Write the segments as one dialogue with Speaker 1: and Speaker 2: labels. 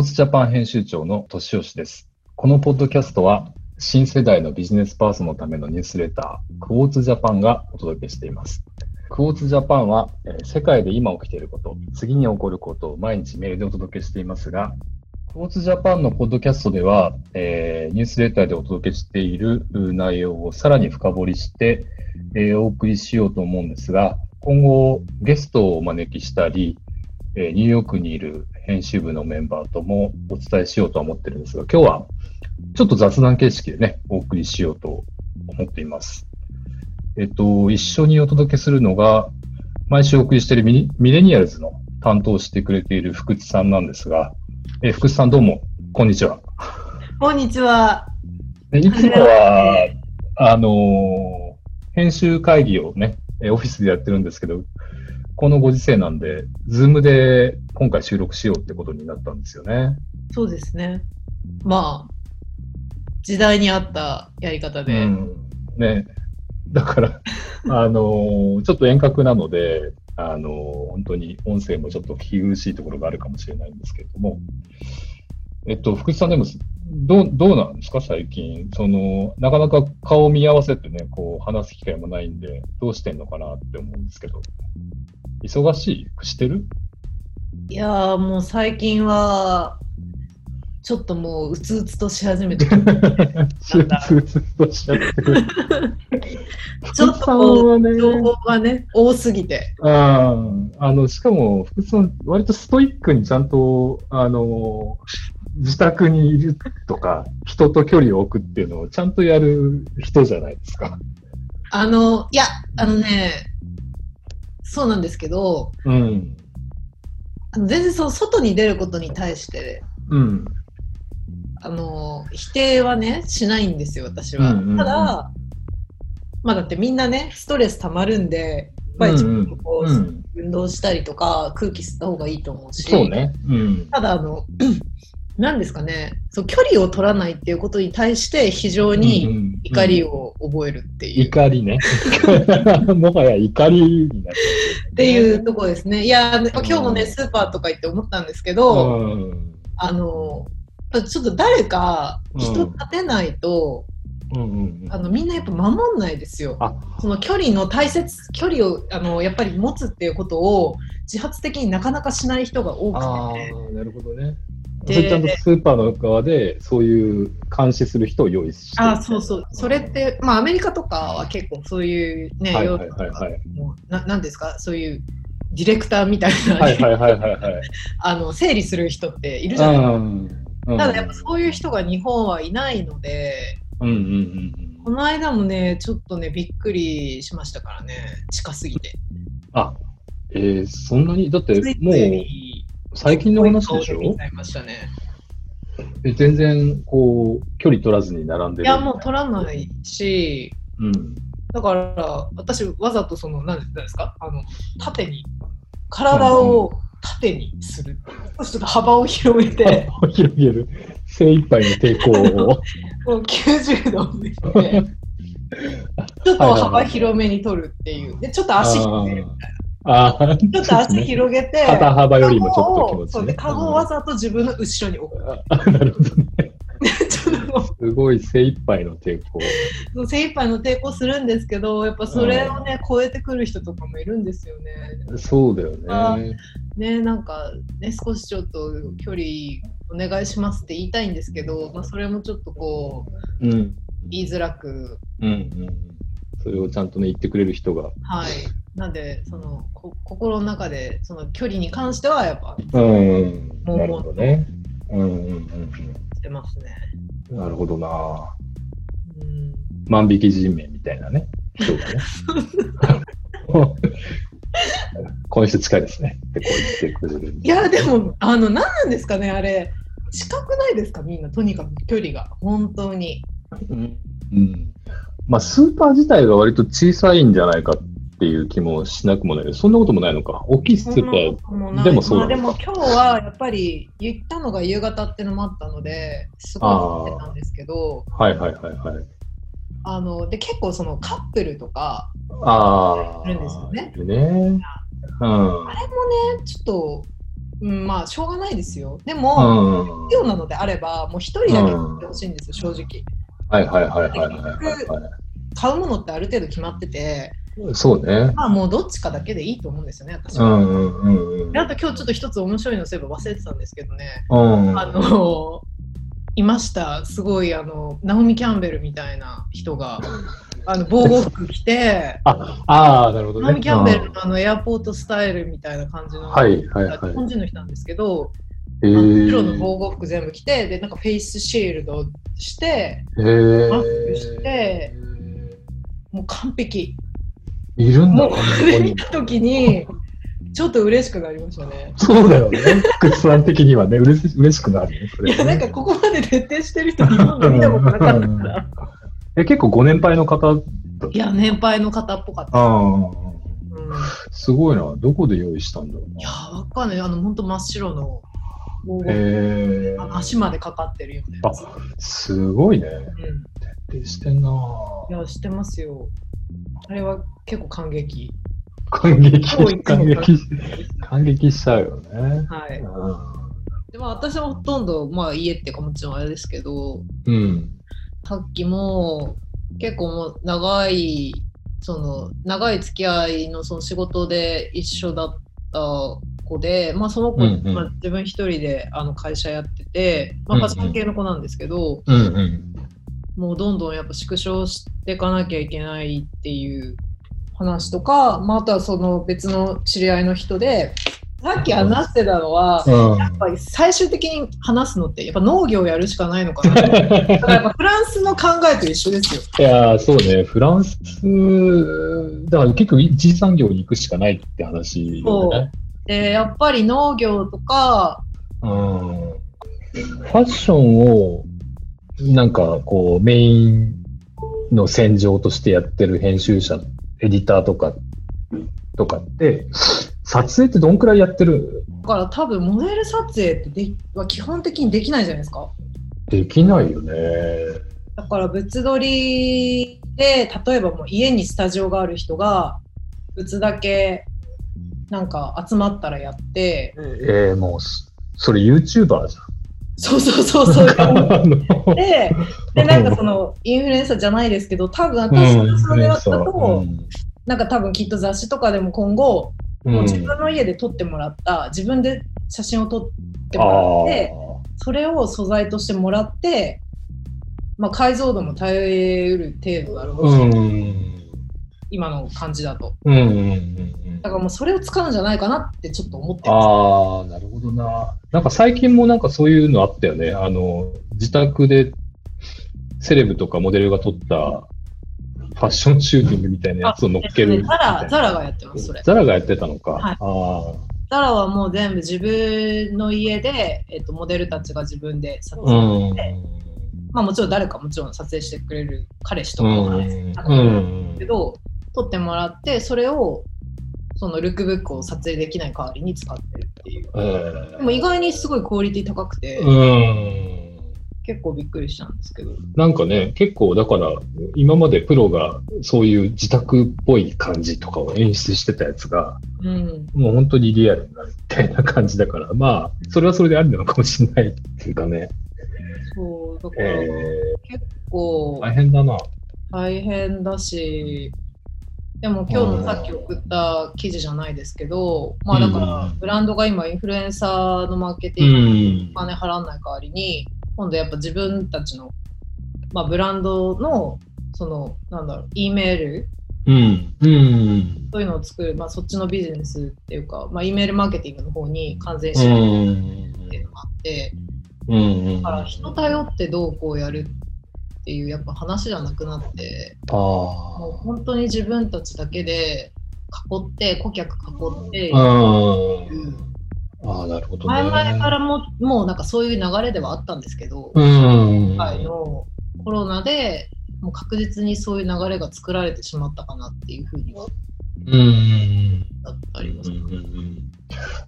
Speaker 1: ーツジャパン編集長の敏吉です。このポッドキャストは、新世代のビジネスパーソンのためのニュースレター、クォーツジャパンがお届けしています。クォーツジャパンは、え、世界で今起きていること、次に起こることを毎日メールでお届けしていますが、クォーツジャパンのポッドキャストでは、えー、ニュースレターでお届けしている内容をさらに深掘りして、えー、お送りしようと思うんですが、今後ゲストをお招きしたり、えニューヨークにいる編集部のメンバーともお伝えしようと思ってるんですが、今日はちょっと雑談形式でね、お送りしようと思っています。えっと、一緒にお届けするのが、毎週お送りしているミミレニアルズの担当してくれている福地さんなんですが、え福地さんどうも、こんにちは。
Speaker 2: こんにちは。
Speaker 1: いつもは、あのー、編集会議をね、オフィスでやってるんですけど、このご時世なんで、ズームで今回収録しようってことになったんですよね。
Speaker 2: そうですね。まあ、時代に合ったやり方で。うん、
Speaker 1: ね。だから あのー、ちょっと遠隔なので、あのー、本当に音声もちょっと聞き苦しいところがあるかもしれないんですけれども、えっと、福士さんでも、どう、どうなんですか最近。その、なかなか顔を見合わせてね、こう、話す機会もないんで、どうしてんのかなって思うんですけど。忙しい？してる？
Speaker 2: いやもう最近は、ちょっともううつうつとし始めてる。うつうつとしちゃってる。ちょっとこう、ね、情報がね、多すぎて。
Speaker 1: ああの、しかも、福さん、割とストイックにちゃんと、あの、自宅にいるとか、人と距離を置くっていうのをちゃんとやる人じゃないですか。
Speaker 2: あの、いや、あのね、そうなんですけど、うん、あの全然その外に出ることに対して、うん、あの否定はねしないんですよ私は。うんうんうん、ただまあだってみんなねストレスたまるんでやっぱりちょっとこう、うんうん、運動したりとか空気吸った方がいいと思うし。
Speaker 1: そうね、うん、
Speaker 2: ただあの何ですかねそう距離を取らないっていうことに対して非常に怒りを覚えるっていう。
Speaker 1: 怒りね。もはや怒りになっ
Speaker 2: てる、ね、っていうところですね。いや、今日もね、スーパーとか行って思ったんですけど、うん、あの、ちょっと誰か人立てないと、うんうんうん、あのみんなやっぱ守んないですよ。その距離の大切距離をあのやっぱり持つっていうことを自発的になかなかしない人が多くて、
Speaker 1: ね、なるほどね。それちゃんとスーパーの側でそういう監視する人を用意して。
Speaker 2: あそうそう。それってまあアメリカとかは結構そういうね、はいはいはいはい、もうななんですか？そういうディレクターみたいな、はいはいはいはい、はい、あの整理する人っているじゃないですか、ただやっぱそういう人が日本はいないので、うんうんうん、この間もねちょっとねびっくりしましたからね。近すぎて。
Speaker 1: あえー、そんなにだってもう最近の話でしょ？え全然、こう、距離取らずに並んでる
Speaker 2: いや、もう取らないし、うん、だから、私、わざとその、何ですか？あの、縦に、体を縦にする。うん、ちょっと幅を広げて。
Speaker 1: 幅を広げる。精一杯の抵抗を。も
Speaker 2: う90度 ちょっと幅広めに取るっていう。で、ちょっと足引いてるみたいな。あちょっと足広げて、
Speaker 1: 肩幅よりもちょっと気持ち、ね、そうで、
Speaker 2: カゴをわざと自分の後ろに置く。
Speaker 1: あなるほどね。すごい精一杯の抵抗。
Speaker 2: 精一杯の抵抗するんですけど、やっぱそれをね、超えてくる人とかもいるんですよね。
Speaker 1: そうだよね。
Speaker 2: ね、なんか、ね、少しちょっと距離お願いしますって言いたいんですけど、まあ、それもちょっとこう、うん、言いづらく。うんうん。
Speaker 1: それをちゃんとね、言ってくれる人が。
Speaker 2: はい。なんでそのこ心の中でその距離に関してはやっぱ、うん、
Speaker 1: もうなるほどね。うんうんうん
Speaker 2: してますね。
Speaker 1: なるほどな。うん、万引き人名みたいなね、人がね。この人近いですねってこう言ってくれる。
Speaker 2: いや、でも、あの、何なんですかね、あれ。近くないですか、みんな、とにかく距離が、本当に。
Speaker 1: うん。うん、まあ、スーパー自体が割と小さいんじゃないかっていう気もしなくもないそんなこともないのか。大きいスーパーでもそう
Speaker 2: だ、まあ、でも今日はやっぱり言ったのが夕方っていうのもあったので、すごい思ってたんですけど、
Speaker 1: はいはいはいはい。
Speaker 2: あので結構そのカップルとか
Speaker 1: あ
Speaker 2: いるんですよね。
Speaker 1: ねうん、
Speaker 2: あれもね、ちょっとうん、まあしょうがないですよ。でも、うん、必要なのであれば、もう一人だけ買ってほしいんですよ、正直。
Speaker 1: はいはいはいはいはい、はい。
Speaker 2: 買うものってある程度決まってて、
Speaker 1: そうね。
Speaker 2: まあもうどっちかだけでいいと思うんですよね、私は。うんうんうん、あと今日ちょっと一つ面白いのそういえば忘れてたんですけどね。うん、あの、いました。すごいあの、ナオミ・キャンベルみたいな人が。あの防護服着て、
Speaker 1: ああ、なるほどね。ナオ
Speaker 2: ミ・キャンベルのあのエアポートスタイルみたいな感じの、
Speaker 1: はいはいはい、
Speaker 2: 日本人の人なんですけど、白の防護服全部着て、で、なんかフェイスシールドして、マスクして、もう完璧。
Speaker 1: いるんだ
Speaker 2: もうこれ見たときに、ちょっと嬉しくなりましたね。
Speaker 1: そうだよね。福士さん的にはね、嬉し嬉しくなるね。
Speaker 2: ねいや、なんかここまで徹底してる人、日本で見たことなかったから。
Speaker 1: え、結構ご年配の方
Speaker 2: いや、年配の方っぽかった。あうん、
Speaker 1: すごいな。どこで用意したんだろう
Speaker 2: いや、わかんない。あの、本当真っ白の。へ足までかかってるよね。
Speaker 1: あ、すごいね。うん、徹底してんな。
Speaker 2: いや、してますよ。あれは結構感激。
Speaker 1: 感激、感激、感激しちゃうよね。
Speaker 2: はい。でも私はほとんど、まあ家っていうかもちろんあれですけど、うん、さっきも結構もう長い、その長い付き合いのその仕事で一緒だった子で、まあ、その子、うんうん、まあ、自分一人であの会社やってて、まあ、ファッション系の子なんですけど、うんうん、もうどんどんやっぱ縮小していかなきゃいけないっていう話とか、まあ、あとはその別の知り合いの人でさっき話してたのは、うん、やっぱり最終的に話すのってやっぱ農業やるしかないのかなだからやっぱフランスの考えと一緒ですよ。
Speaker 1: いやそうね。フランスだから結構一次産業に行くしかないって話よね。
Speaker 2: でやっぱり農業とか、
Speaker 1: うん、ファッションをなんかこうメインの戦場としてやってる編集者、エディターとか、とかって、撮影ってどんくらいやってる？
Speaker 2: だから多分モデル撮影ってでは基本的にできないじゃないですか。
Speaker 1: できないよね。
Speaker 2: だから物撮りで、例えばもう家にスタジオがある人が、物だけなんか集まったらやって。
Speaker 1: えー、もう、それ YouTuber じゃん。
Speaker 2: そうそうそうそう。で、で、なんかその、インフルエンサーじゃないですけど、多分私のそれだったと、なんか多分きっと雑誌とかでも今後、もう自分の家で撮ってもらった、自分で写真を撮ってもらって、それを素材としてもらって、まあ、解像度も耐えうる程度だろうし、今の感じだと。うんうんうんだからもうそれを使うんじゃないかなってちょっと思って
Speaker 1: ます。ああ、なるほどな。なんか最近もなんかそういうのあったよね。あの、自宅でセレブとかモデルが撮ったファッションシューティングみたいなやつを乗っける、
Speaker 2: ザラ、ザラがやってます、それ。
Speaker 1: ザラがやってたのか。
Speaker 2: はい、あザラはもう全部自分の家で、えっと、モデルたちが自分で撮影して、まあもちろん誰かもちろん撮影してくれる彼氏とかもあるんですけど、撮ってもらって、それをそのルックブックを撮影できない代わりに使ってるっていう。えー、でも意外にすごいクオリティ高くて、結構びっくりしたんですけど。
Speaker 1: なんかね、結構だから、今までプロがそういう自宅っぽい感じとかを演出してたやつが、うん、もう本当にリアルになるみたいな感じだから、まあ、それはそれでありなのかもしれないっていうかね。
Speaker 2: そう、だから、えー、結構、
Speaker 1: 大変だな。
Speaker 2: 大変だし、でも今日のさっき送った記事じゃないですけど、まあだからブランドが今インフルエンサーのマーケティングにお金払わない代わりに、今度やっぱ自分たちの、まあ、ブランドのそのなんだろう E メールうん、うん、そういうのを作る、まあ、そっちのビジネスっていうか、まあ、E メールマーケティングの方に完全支援っていうのがあって、うん、だから人頼ってどうこうやるっていうやっぱ話じゃなくなってもう本当に自分たちだけで囲って顧客囲って
Speaker 1: あなるほど、
Speaker 2: ね、前々からももうなんかそういう流れではあったんですけど今回のコロナでもう確実にそういう流れが作られてしまったかなっていうふうにはうんあります、ね、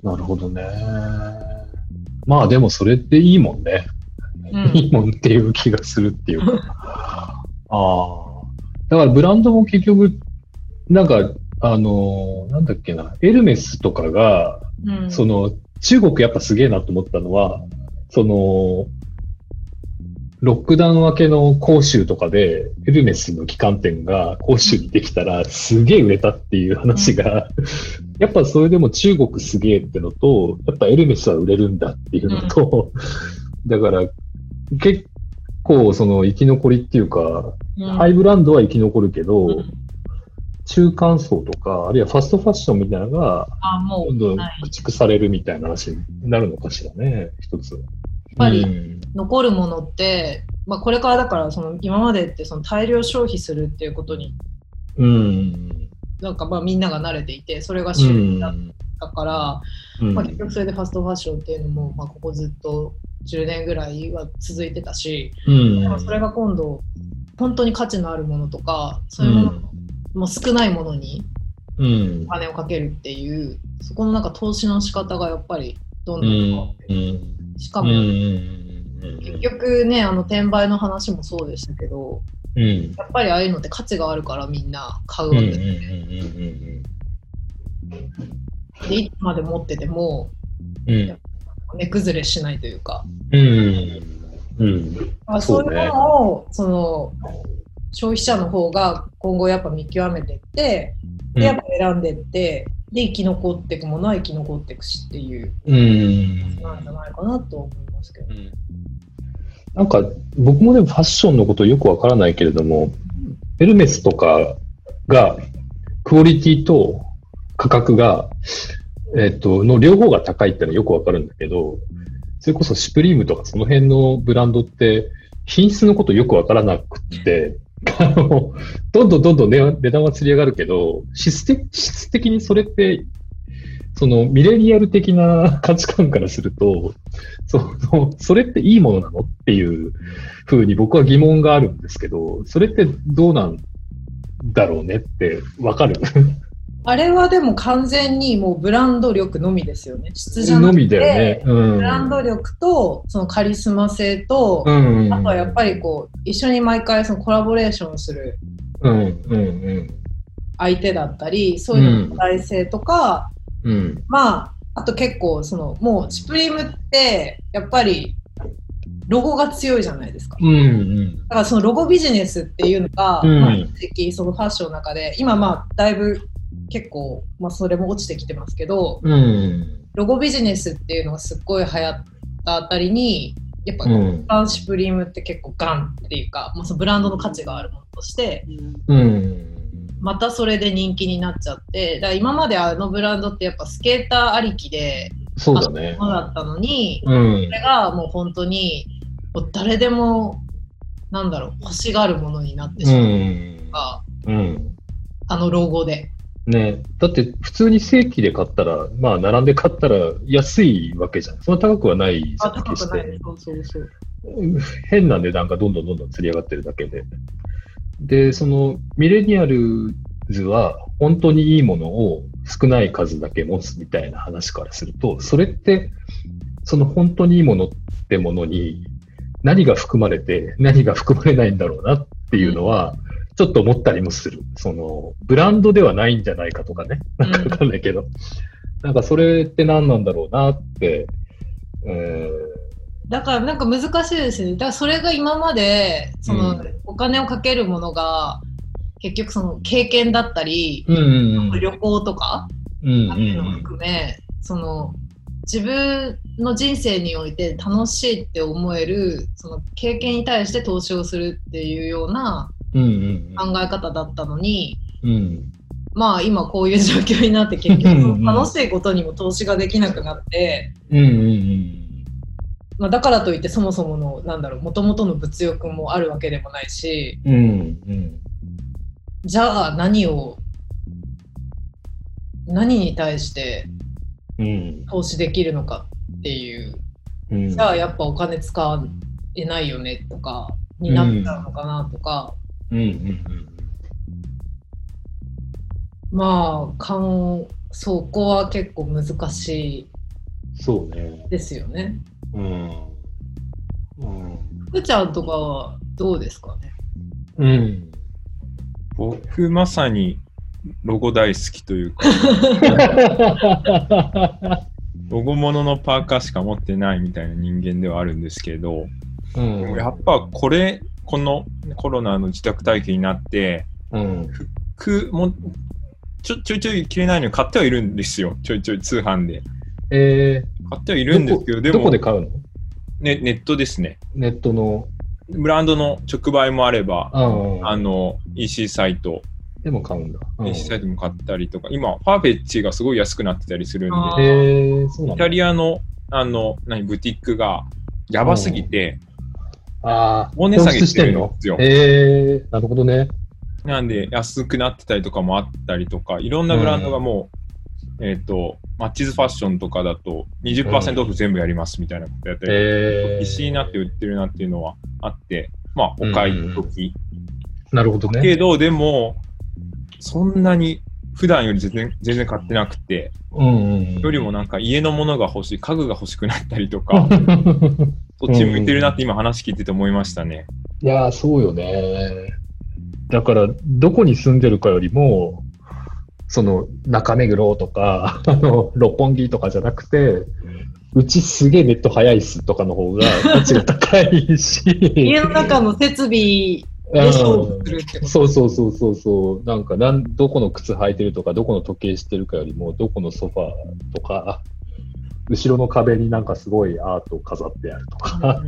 Speaker 1: なるほどねまあでもそれっていいもんねいいもんっていう気がするっていうか。ああ。だからブランドも結局、なんか、あの、なんだっけな、エルメスとかが、うん、その、中国やっぱすげえなと思ったのは、その、ロックダウン明けの広州とかで、エルメスの旗艦店が広州にできたら、すげえ売れたっていう話が、やっぱそれでも中国すげえってのと、やっぱエルメスは売れるんだっていうのと、だから結構その生き残りっていうか、ハイブランドは生き残るけど、中間層とか、あるいはファストファッションみたいなのが、どんどん駆逐されるみたいな話になるのかしらね、一つ。
Speaker 2: っぱり残るものって、うん、まあ、これからだからその今までってその大量消費するっていうことに、うん、なんかまあみんなが慣れていてそれが主流だったから、うん、まあ、結局それでファストファッションっていうのも、まあ、ここずっと10年ぐらいは続いてたし、うん、それが今度本当に価値のあるものとかそういうものも少ないものにお金をかけるっていう、そこのなんか投資の仕方がやっぱりどんどん変わってる。しかも、結局ね、あの転売の話もそうでしたけど、うん、やっぱりああいうのって価値があるからみんな買うわけ。で、でいつまで持ってても、うん、値崩れしないというか、うん。うん、あそういうものをその消費者の方が今後やっぱ見極めていってでやっぱ選んでいってで生き残っていくものは生き残っていくしっていう、うん、なんじゃないかなと思いますけど。うん。
Speaker 1: なんか、僕もでもファッションのことよくわからないけれども、エルメスとかが、クオリティと価格が、えっ、と、の両方が高いってのはよくわかるんだけど、それこそシュプリームとかその辺のブランドって、品質のことよくわからなくて、あの、どんどんどんどん値段は釣り上がるけど、質的質的にそれって、そのミレニアル的な 価値観からすると、そのそれっていいものなのっていうふうに僕は疑問があるんですけど、それってどうなんだろうねってわかる
Speaker 2: あれはでも完全にもうブランド力のみですよね。質じゃなくて、ね。うん、ブランド力とそのカリスマ性と、うん。うん、あとはやっぱりこう一緒に毎回そのコラボレーションする相手だったり、そういうのの性とか、うん、まああと結構そのもうシュプリームってやっぱりロゴが強いじゃないですか。うんうん、だからそのロゴビジネスっていうのが、うん、まあ、そのファッションの中で今まあだいぶ結構、まあ、それも落ちてきてますけど、うん、ロゴビジネスっていうのがすっごい流行ったあたりにやっぱ、ガンシュプリームって結構ガンっていうか、まあ、そのブランドの価値があるものとして、うん、またそれで人気になっちゃってだ今まであのブランドってやっぱスケーターありきで
Speaker 1: そうだね。
Speaker 2: だったのに、うん、それがもう本当に誰でもなんだろう欲しがるものになってしまうか、うん、うん、あのロゴで。
Speaker 1: ねだって普通に正規で買ったら、まあ並んで買ったら安いわけじゃん。そんな高くはないじゃん。高くないそうそうそう。変な値段がどんどんどんどん釣り上がってるだけで。で、そのミレニアルズは本当にいいものを少ない数だけ持つみたいな話からすると、それってその本当にいいものってものに何が含まれて何が含まれないんだろうなっていうのは、ちょっと思ったりもする。その、ブランドではないんじゃないかとかね。なんかわかんないけど。うん、なんかそれって何なんだろうなって、
Speaker 2: えーだからなんか難しいですね。だからそれが今までそのお金をかけるものが結局その経験だったり、うんうんうん、旅行とか、うんうのも含めその自分の人生において楽しいって思えるその経験に対して投資をするっていうような考え方だったのに、うん。うん、まあ今こういう状況になって結局楽しいことにも投資ができなくなって。うんうんうん。まあ、だからといってそもそものなんだろうもともとの物欲もあるわけでもないし、うんうん、じゃあ何を何に対して投資できるのかっていう、うん、じゃあやっぱお金使えないよねとかになっちゃうのかなとか、うんうんうん、まあかんそこは結構難しいですよね。うん。うん。ふちゃんとかはどうですかね？うん。
Speaker 3: 僕、まさにロゴ大好きというか ロゴもののパーカーしか持ってないみたいな人間ではあるんですけど、うん、やっぱこれ、このコロナの自宅待機になって、うん、服もちょちょいちょい着れないのに買ってはいるんですよ。ちょいちょい通販で。
Speaker 1: え
Speaker 3: ー、買ってはいるんですけど、
Speaker 1: でも。どこで買うの？
Speaker 3: ね、ネットですね。
Speaker 1: ネットの。
Speaker 3: ブランドの直売もあれば、あの、EC サイト。
Speaker 1: でも買うんだ。
Speaker 3: EC サイトも買ったりとか、今、ファーフェッチがすごい安くなってたりするん
Speaker 1: で、
Speaker 3: イタリアの、あの、何、ブティックがやばすぎて、
Speaker 1: ああ、
Speaker 3: 大値下げしてるんですよ。
Speaker 1: えー、なるほどね。
Speaker 3: なんで、安くなってたりとかもあったりとか、いろんなブランドがもう、えっ、ー、と、マッチズファッションとかだと20%オフ全部やりますみたいなことやったり、えー、必死になって売ってるなっていうのはあって、まあ、お買い時。
Speaker 1: なるほどね。
Speaker 3: けど、でも、そんなに普段より全然全然買ってなくて、うんうん、よりもなんか家のものが欲しい、家具が欲しくなったりとか、そっち向いてるなって今話聞いてて思いましたね。
Speaker 1: いやそうよね。だから、どこに住んでるかよりも、その中目黒とか、あの、六本木とかじゃなくて、うちすげえネット早いっすとかの方が価値が高いし。
Speaker 2: 家の中の設備
Speaker 1: そうそうそうそうそう。なんかなん、どこの靴履いてるとか、どこの時計してるかよりも、どこのソファーとか、後ろの壁になんかすごいアート飾ってあるとか。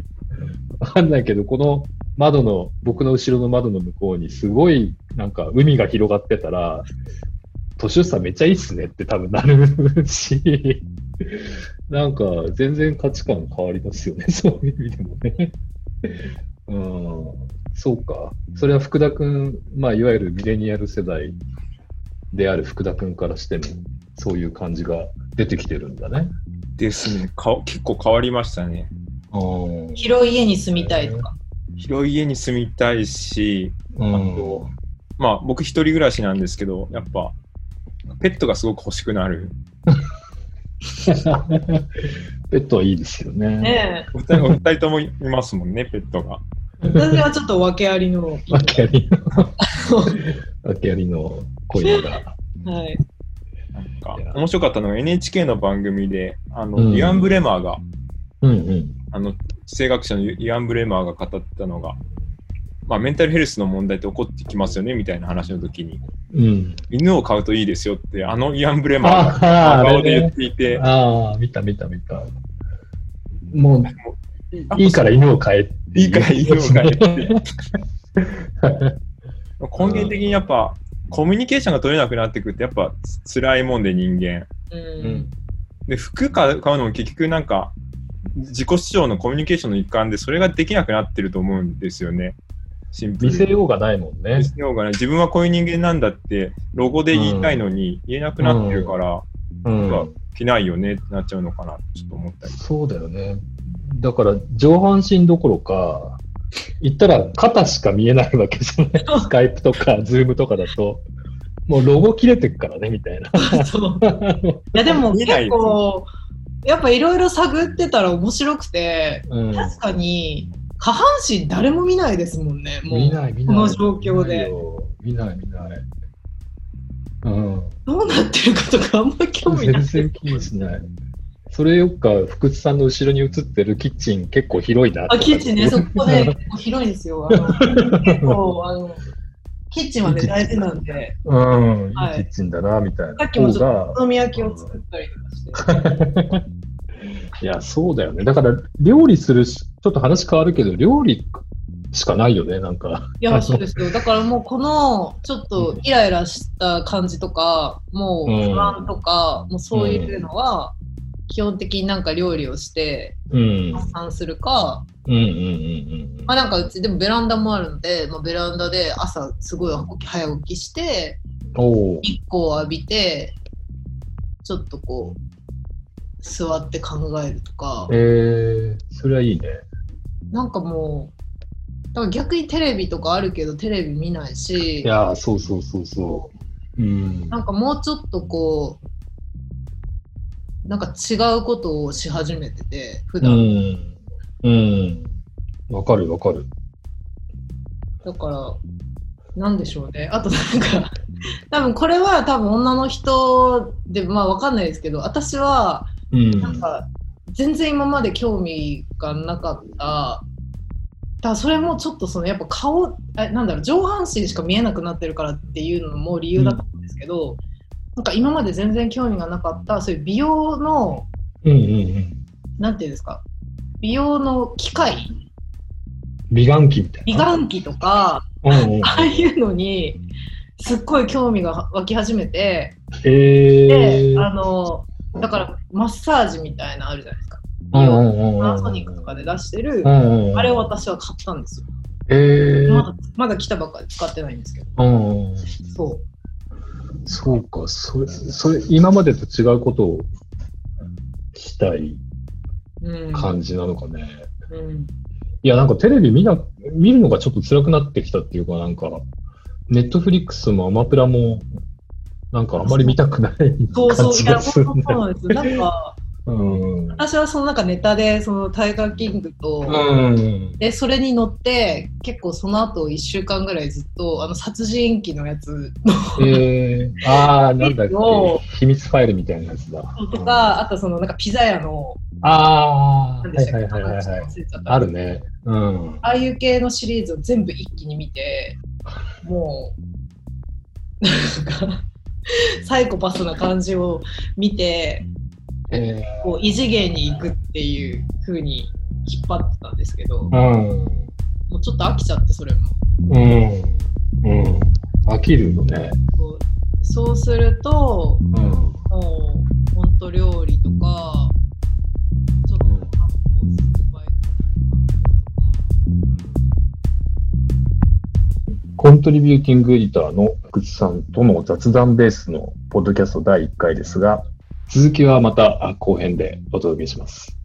Speaker 1: わかんないけど、この窓の、僕の後ろの窓の向こうにすごいなんか海が広がってたら、年寄さんめっちゃいいっすねって多分なるし、なんか全然価値観変わりますよね、そういう意味でもね。うん、そうか。それは福田君、まあいわゆるミレニアル世代である福田君からしても、そういう感じが出てきてるんだね。
Speaker 3: ですね。か結構変わりましたね。
Speaker 2: 広い家に住みたいとか。
Speaker 3: 広い家に住みたいし、あと、まあ僕一人暮らしなんですけど、やっぱペットがすごく欲しくなる。
Speaker 1: ペットはいいですよね。
Speaker 2: ね
Speaker 3: お二人お二人ともいますもんね、ペットが。
Speaker 2: 私はちょっと訳ありの。
Speaker 1: 訳ありの。訳ありの恋が。
Speaker 2: はい。
Speaker 3: なんか面白かったのが NHK の番組で、あの、うん、イアン・ブレマーが、
Speaker 1: うんうん、
Speaker 3: あの、地政学者のイアン・ブレマーが語ったのが、まあ、メンタルヘルスの問題って起こってきますよねみたいな話の時に、
Speaker 1: うん、
Speaker 3: 犬を飼うといいですよって、あのイアン・ブレマーが顔で言っていて。
Speaker 1: ああ、見た見た見た。もう、いいから犬を飼え
Speaker 3: いいから犬を飼えって。根源的にやっぱ、コミュニケーションが取れなくなってくるって、やっぱ辛いもんで人間。
Speaker 2: うん、
Speaker 3: で、服買うのも結局なんか、自己主張のコミュニケーションの一環でそれができなくなってると思うんですよね。
Speaker 1: 見せようがないもんね。
Speaker 3: 見せようがない。自分はこういう人間なんだって、ロゴで言いたいのに言えなくなってるから、うん、うん、着ないよねってなっちゃうのかなちょっと思ったり。
Speaker 1: そうだよね。だから上半身どころか、言ったら肩しか見えないわけじゃない。スカイプとかズームとかだと。もうロゴ切れてくからね、みたいな。
Speaker 2: いや、でも結構、やっぱいろいろ探ってたら面白くて、うん、確かに下半身誰も見ないですもんね、もう。見ない、見ない。この状況で。
Speaker 1: 見ない、見ない。うん。
Speaker 2: どうなってるかとかあんま興味ない。
Speaker 1: 全然気にしない。それよっか、福津さんの後ろに映ってるキッチン結構広いな
Speaker 2: あ、キッチンね、そこね、結構広いんですよ。あの結構、あの、キッチンはね、大事なんで。
Speaker 1: うん、いいキッチンだな、みたいな。
Speaker 2: さっきもちょっとお好み焼きを作ったりとかして。
Speaker 1: いや、そうだよね。だから、料理するし、ちょっと話変わるけど、料理しかないよね、なんか。
Speaker 2: いや、そうですよ。だからもう、この、ちょっとイライラした感じとか、もう不安とか、うん、もうそういうのは、基本的になんか料理をして発散するか、
Speaker 1: うんうんうんうん、
Speaker 2: まあなんかうちでもベランダもあるので、まあ、ベランダで朝すごい早起きして日光を浴びてちょっとこう座って考えるとか。
Speaker 1: えー、それはいいね。
Speaker 2: なんかもう、だから逆にテレビとかあるけどテレビ見ないし。
Speaker 1: いやそうそうそうそう。うん。
Speaker 2: なんかもうちょっとこう、なんか違うことをし始めてて、普段。
Speaker 1: うん。うん。わかるわかる。
Speaker 2: だから、なんでしょうね。あとなんか多分これは多分女の人で、まあわかんないですけど、私はうん、なんか全然今まで興味がなかっただそれもちょっとそのやっぱ顔えなんだろう上半身しか見えなくなってるからっていうのも理由だったんですけど、うん、なんか今まで全然興味がなかったそういう美容の、うんうんうん、なんていうんですか？美容の機械？
Speaker 1: 美顔器みたい
Speaker 2: な。美顔器とか、うんうんうん、ああいうのにすっごい興味が湧き始めて、えー、であのだからマッサージみたいなあるじゃないですか。パナソニックとかで出してる、あれを私は買ったんですよ。えー、まだまだ来たばっかり使ってないんですけど。そう。
Speaker 1: そうか、それ、それ、今までと違うことをしたい感じなのかね。うん、うん、いや、なんかテレビ見な、見るのがちょっと辛くなってきたっていうか、なんか、ネットフリックスもアマプラも、なんかあんまり見たくない
Speaker 2: そうそう、いや、そうなんですよ。なんか、うん、私はそのなんかネタでそのタイガーキングと、うん、でそれに乗って結構その後1週間ぐらいずっとあの殺人鬼のやつの、
Speaker 1: えー、ああなんだっけ。秘密ファイルみたいなやつだ。
Speaker 2: とかあとそのなんかピザ屋の
Speaker 1: ああはいはいはいはい、はい、あるね、
Speaker 2: うん、ああいう系のシリーズを全部一気に見てもうなんか サイコパスな感じを見てえー、こう異次元に行くっていうふうに引っ張ってたんですけど、うん、もうちょっと飽きちゃってそれも。うん、
Speaker 1: うん、飽きるよね。
Speaker 2: そう。すると、うん、もう本当料理とかちょっと観光スーパー
Speaker 1: コントリビューティングエディターの福津さんとの雑談ベースのポッドキャスト第1回ですが、続きはまた後編でお届けします。